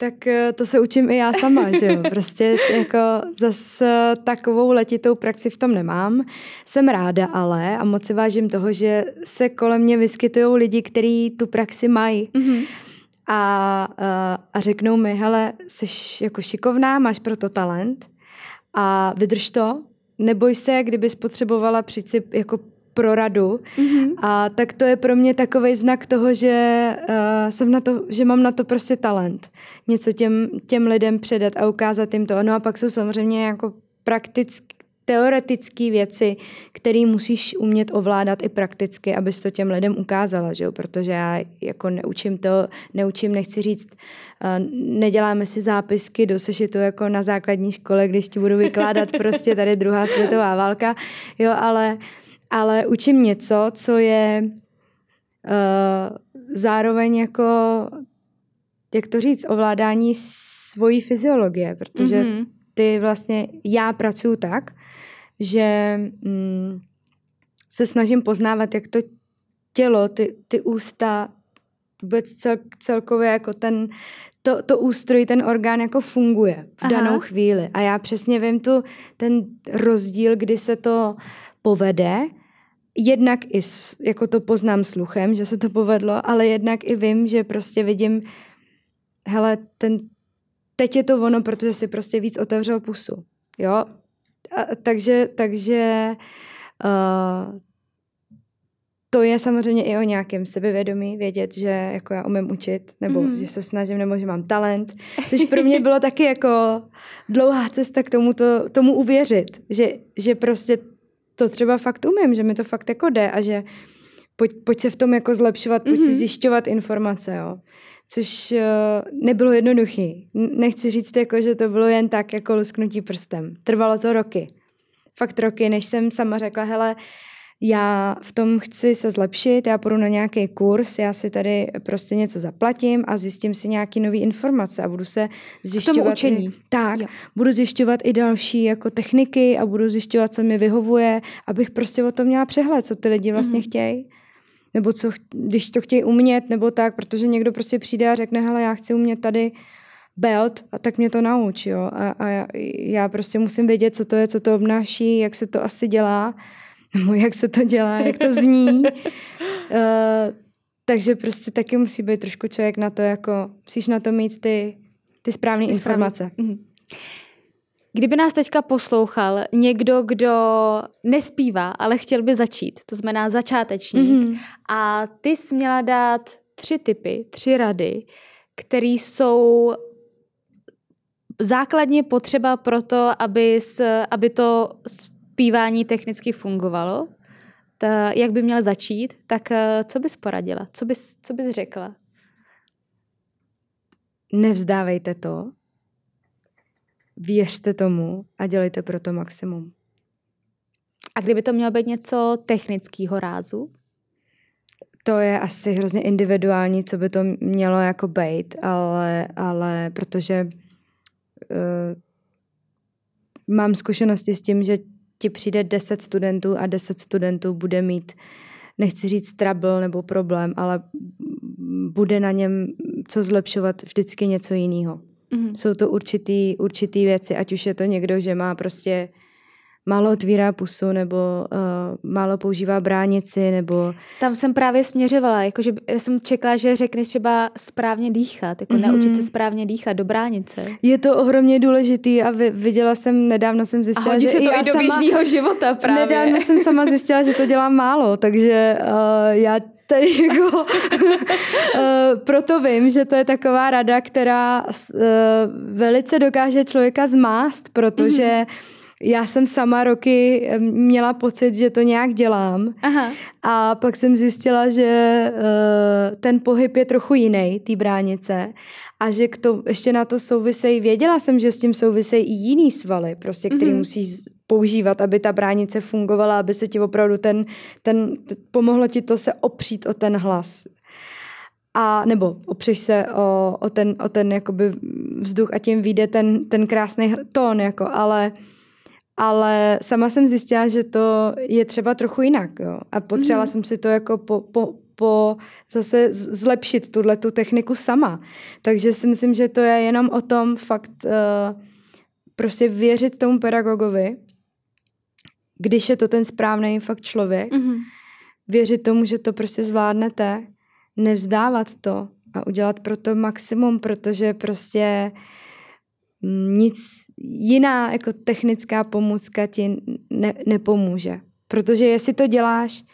Tak eh, to se učím i já sama, že jo. Prostě jako zase takovou letitou praxi v tom nemám. Jsem ráda ale a moc si vážím toho, že se kolem mě vyskytují lidi, kteří tu praxi mají. Mm-hmm. A, a, a řeknou mi, hele, jsi jako šikovná, máš proto talent a vydrž to, neboj se, kdyby spotřebovala přijít si jako pro radu. Mm-hmm. A tak to je pro mě takový znak toho, že uh, jsem na to, že mám na to prostě talent. Něco těm, těm lidem předat a ukázat jim to. No a pak jsou samozřejmě jako prakticky teoretické věci, které musíš umět ovládat i prakticky, abys to těm lidem ukázala, že jo? protože já jako neučím to, neučím, nechci říct, uh, neděláme si zápisky do sešitu jako na základní škole, když ti budu vykládat prostě tady druhá světová válka, jo, ale ale učím něco, co je uh, zároveň jako, jak to říct, ovládání svojí fyziologie, protože mm-hmm. Ty vlastně, já pracuji tak, že mm, se snažím poznávat, jak to tělo, ty, ty ústa, vůbec cel, celkově jako ten, to, to ústroj, ten orgán jako funguje v Aha. danou chvíli. A já přesně vím tu, ten rozdíl, kdy se to povede jednak i jako to poznám sluchem, že se to povedlo, ale jednak i vím, že prostě vidím, hele, ten, teď je to ono, protože si prostě víc otevřel pusu. Jo? A, takže takže uh, to je samozřejmě i o nějakém sebevědomí, vědět, že jako já umím učit, nebo mm-hmm. že se snažím, nebo že mám talent, což pro mě bylo taky jako dlouhá cesta k tomu, to, tomu uvěřit, že, že prostě to třeba fakt umím, že mi to fakt jako jde a že pojď, pojď se v tom jako zlepšovat, pojď mm-hmm. si mhm. zjišťovat informace, jo. Což uh, nebylo jednoduchý. Nechci říct jako, že to bylo jen tak jako lusknutí prstem. Trvalo to roky. Fakt roky, než jsem sama řekla, hele, já v tom chci se zlepšit, já půjdu na nějaký kurz, já si tady prostě něco zaplatím a zjistím si nějaký nové informace a budu se zjišťovat. K tomu učení. I, tak, jo. budu zjišťovat i další jako techniky a budu zjišťovat, co mi vyhovuje, abych prostě o tom měla přehled, co ty lidi vlastně mm-hmm. chtějí. Nebo co, když to chtějí umět, nebo tak, protože někdo prostě přijde a řekne, hele, já chci umět tady belt, a tak mě to nauč, jo. A, a já, já prostě musím vědět, co to je, co to obnáší, jak se to asi dělá nebo jak se to dělá, jak to zní. uh, takže prostě taky musí být trošku člověk na to, jako musíš na to mít ty, ty správné informace. Správný. Mhm. Kdyby nás teďka poslouchal někdo, kdo nespívá, ale chtěl by začít, to znamená začátečník, mm-hmm. a ty jsi měla dát tři typy, tři rady, které jsou základně potřeba pro to, aby, aby to zpívání technicky fungovalo, ta, jak by měl začít, tak eh, co bys poradila? Co bys, co bys řekla? Nevzdávejte to, věřte tomu a dělejte pro to maximum. A kdyby to mělo být něco technického rázu? To je asi hrozně individuální, co by to mělo jako být, ale, ale protože uh, mám zkušenosti s tím, že ti přijde 10 studentů a 10 studentů bude mít, nechci říct trouble nebo problém, ale bude na něm co zlepšovat vždycky něco jiného. Mm-hmm. Jsou to určitý, určitý věci, ať už je to někdo, že má prostě málo otvírá pusu nebo uh, málo používá bránici nebo... Tam jsem právě směřovala, jakože jsem čekala, že řekneš třeba správně dýchat, jako mm-hmm. naučit se správně dýchat do bránice. Je to ohromně důležitý a viděla jsem, nedávno jsem zjistila, a že se to i, i do běžného života právě. Nedávno jsem sama zjistila, že to dělám málo, takže uh, já Tedy jako, uh, proto vím, že to je taková rada, která uh, velice dokáže člověka zmást, protože mm-hmm já jsem sama roky měla pocit, že to nějak dělám Aha. a pak jsem zjistila, že uh, ten pohyb je trochu jiný, té bránice a že k to, ještě na to souvisejí, věděla jsem, že s tím souvisejí i jiný svaly, prostě, který mm-hmm. musíš používat, aby ta bránice fungovala, aby se ti opravdu ten, ten, pomohlo ti to se opřít o ten hlas. A nebo opřeš se o, o ten, o ten jakoby vzduch a tím vyjde ten, ten krásný tón, jako, ale ale sama jsem zjistila, že to je třeba trochu jinak, jo. A potřebovala mm. jsem si to jako po, po, po zase zlepšit tuhle tu techniku sama. Takže si myslím, že to je jenom o tom fakt uh, prostě věřit tomu pedagogovi, když je to ten správný fakt člověk, mm-hmm. věřit tomu, že to prostě zvládnete, nevzdávat to a udělat pro to maximum, protože prostě nic jiná jako technická pomůcka ti ne, nepomůže. Protože jestli to děláš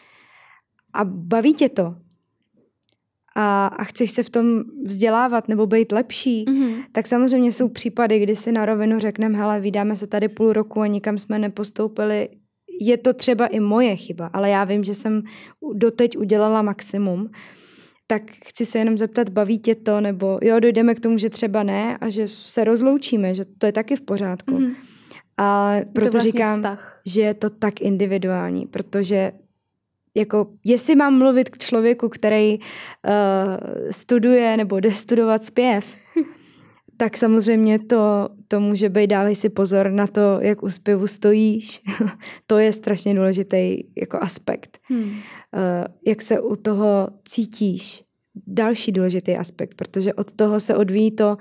a baví tě to a, a chceš se v tom vzdělávat nebo být lepší, mm-hmm. tak samozřejmě jsou případy, kdy si na rovinu řekneme, hele, vydáme se tady půl roku a nikam jsme nepostoupili. Je to třeba i moje chyba, ale já vím, že jsem doteď udělala maximum tak chci se jenom zeptat, baví tě to, nebo jo, dojdeme k tomu, že třeba ne a že se rozloučíme, že to je taky v pořádku. Mm-hmm. A proto vlastně říkám, vztah. že je to tak individuální, protože jako, jestli mám mluvit k člověku, který uh, studuje nebo jde studovat zpěv, tak samozřejmě to, to může být, dávej si pozor na to, jak u zpěvu stojíš. to je strašně důležitý jako aspekt. Hmm. Uh, jak se u toho cítíš. Další důležitý aspekt, protože od toho se odvíjí to,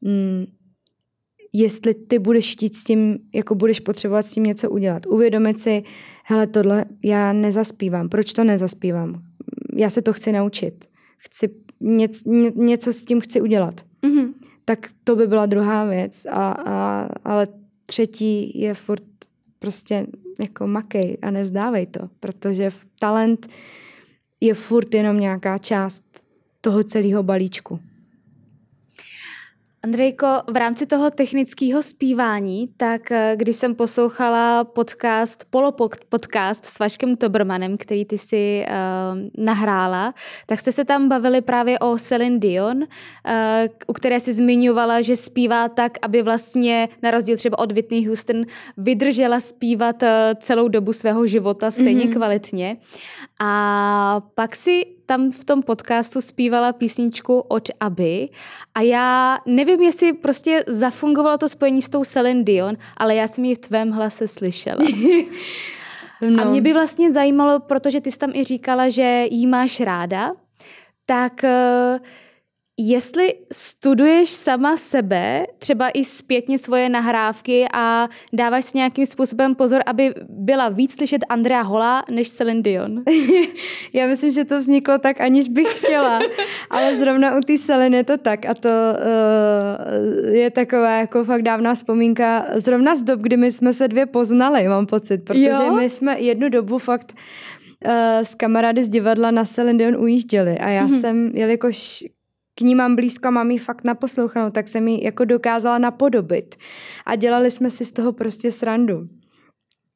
mm, jestli ty budeš chtít s tím, jako budeš potřebovat s tím něco udělat. Uvědomit si, hele, tohle já nezaspívám. Proč to nezaspívám? Já se to chci naučit. Chci něco, něco s tím chci udělat. Mm-hmm tak to by byla druhá věc. A, a, ale třetí je furt prostě jako makej a nevzdávej to, protože talent je furt jenom nějaká část toho celého balíčku. Andrejko, v rámci toho technického zpívání, tak eh, když jsem poslouchala podcast, polopodcast s Vaškem Tobermanem, který ty si uh, nahrála, tak jste se tam bavili právě o Celine Dion, uh, u které si zmiňovala, že zpívá tak, aby vlastně, na rozdíl třeba od Whitney Houston, vydržela zpívat uh, celou dobu svého života stejně mm-hmm. kvalitně. A pak si tam v tom podcastu zpívala písničku od Aby a já nevím, jestli prostě zafungovalo to spojení s tou Celine Dion, ale já jsem ji v tvém hlase slyšela. no. A mě by vlastně zajímalo, protože ty jsi tam i říkala, že jí máš ráda, tak uh, Jestli studuješ sama sebe, třeba i zpětně svoje nahrávky a dáváš si nějakým způsobem pozor, aby byla víc slyšet Andrea Hola než Celine Dion? Já myslím, že to vzniklo tak, aniž bych chtěla, ale zrovna u té Celine je to tak a to uh, je taková jako fakt dávná vzpomínka zrovna z dob, kdy my jsme se dvě poznali, mám pocit, protože jo? my jsme jednu dobu fakt uh, s kamarády z divadla na Celine Dion ujížděli a já mm-hmm. jsem, jelikož k ní mám blízko a mám ji fakt naposlouchanou, tak jsem ji jako dokázala napodobit. A dělali jsme si z toho prostě srandu.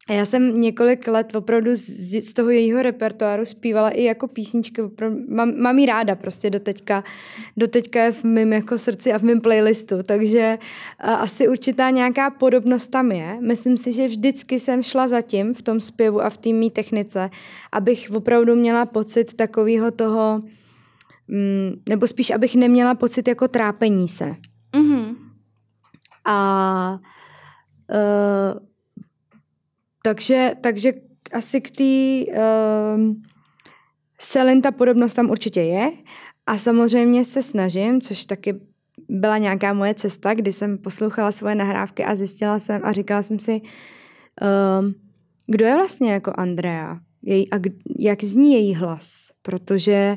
A já jsem několik let opravdu z, z toho jejího repertoáru zpívala i jako písničky. Mám, mám ji ráda prostě do teďka, do teďka je v mém jako srdci a v mém playlistu. Takže a, asi určitá nějaká podobnost tam je. Myslím si, že vždycky jsem šla za tím v tom zpěvu a v té mý technice, abych opravdu měla pocit takového toho mm, nebo spíš, abych neměla pocit jako trápení se. Mm-hmm. A uh, takže, takže asi k té uh, Selin ta podobnost tam určitě je a samozřejmě se snažím, což taky byla nějaká moje cesta, kdy jsem poslouchala svoje nahrávky a zjistila jsem a říkala jsem si, Um, kdo je vlastně jako Andrea? Jej, a jak zní její hlas? Protože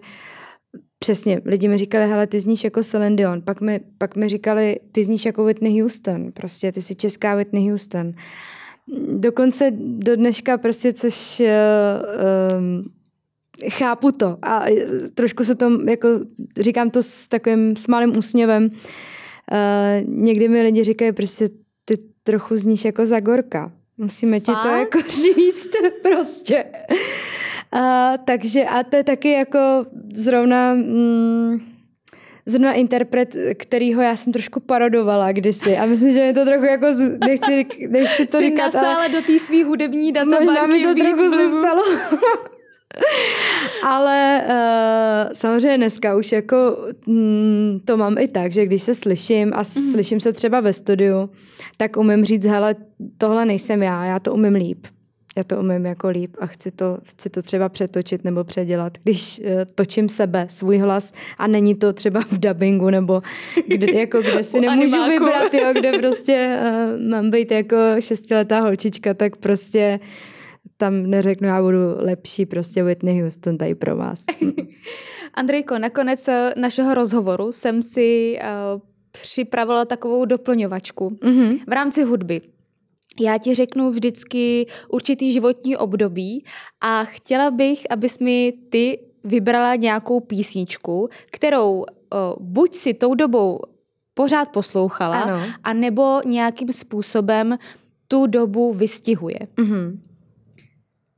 přesně, lidi mi říkali, hele, ty zníš jako Celine Dion. Pak mi, pak mi říkali, ty zníš jako Whitney Houston. Prostě ty jsi česká Whitney Houston. Dokonce do dneška prostě, což um, chápu to a trošku se to, jako říkám to s takovým s malým úsměvem. Uh, někdy mi lidi říkají, prostě ty trochu zníš jako Zagorka. Musíme ti to jako říct prostě. Uh, takže a to je taky jako zrovna mm, zrovna interpret, kterýho já jsem trošku parodovala kdysi a myslím, že mi to trochu jako, nechci, nechci to Jsi říkat, ale do té svý hudební databanky Možná mi to trochu zůstalo. Ale uh, samozřejmě dneska už jako mm, to mám i tak, že když se slyším a mm. slyším se třeba ve studiu, tak umím říct, hele, tohle nejsem já, já to umím líp. Já to umím jako líp a chci to, chci to třeba přetočit nebo předělat. Když uh, točím sebe, svůj hlas a není to třeba v dubbingu nebo kde, jako, kde si nemůžu animáku. vybrat, jo, kde prostě uh, mám být jako šestiletá holčička, tak prostě tam neřeknu, já budu lepší, prostě Whitney Houston tady pro vás. Andrejko, nakonec eh, našeho rozhovoru jsem si uh, připravila takovou doplňovačku mm-hmm. v rámci hudby. Já ti řeknu vždycky určitý životní období a chtěla bych, abys mi ty vybrala nějakou písničku, kterou uh, buď si tou dobou pořád poslouchala, ano. a nebo nějakým způsobem tu dobu vystihuje. Mm-hmm.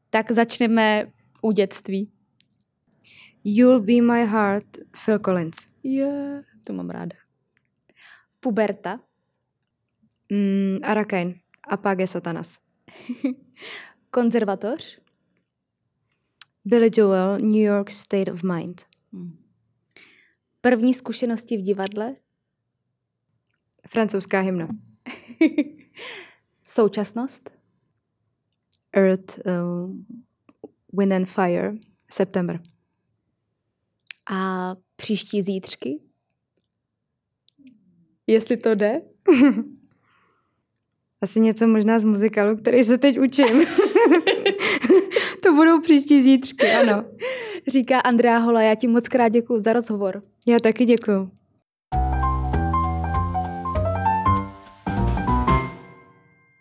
Tak začneme u dětství. You'll be my heart, Phil Collins. Yeah, to mám ráda. Puberta. Mm, Arakain. Apage Satanas. Konzervatoř. Billy Joel, New York State of Mind. Hmm. První zkušenosti v divadle? Francouzská hymna. Současnost? Earth, uh, Wind and Fire, September. A příští zítřky? Jestli to jde? Asi něco možná z muzikálu, který se teď učím. to budou příští zítřky, ano. Říká Andrea Hola, já ti moc krát děkuji za rozhovor. Já taky děkuji.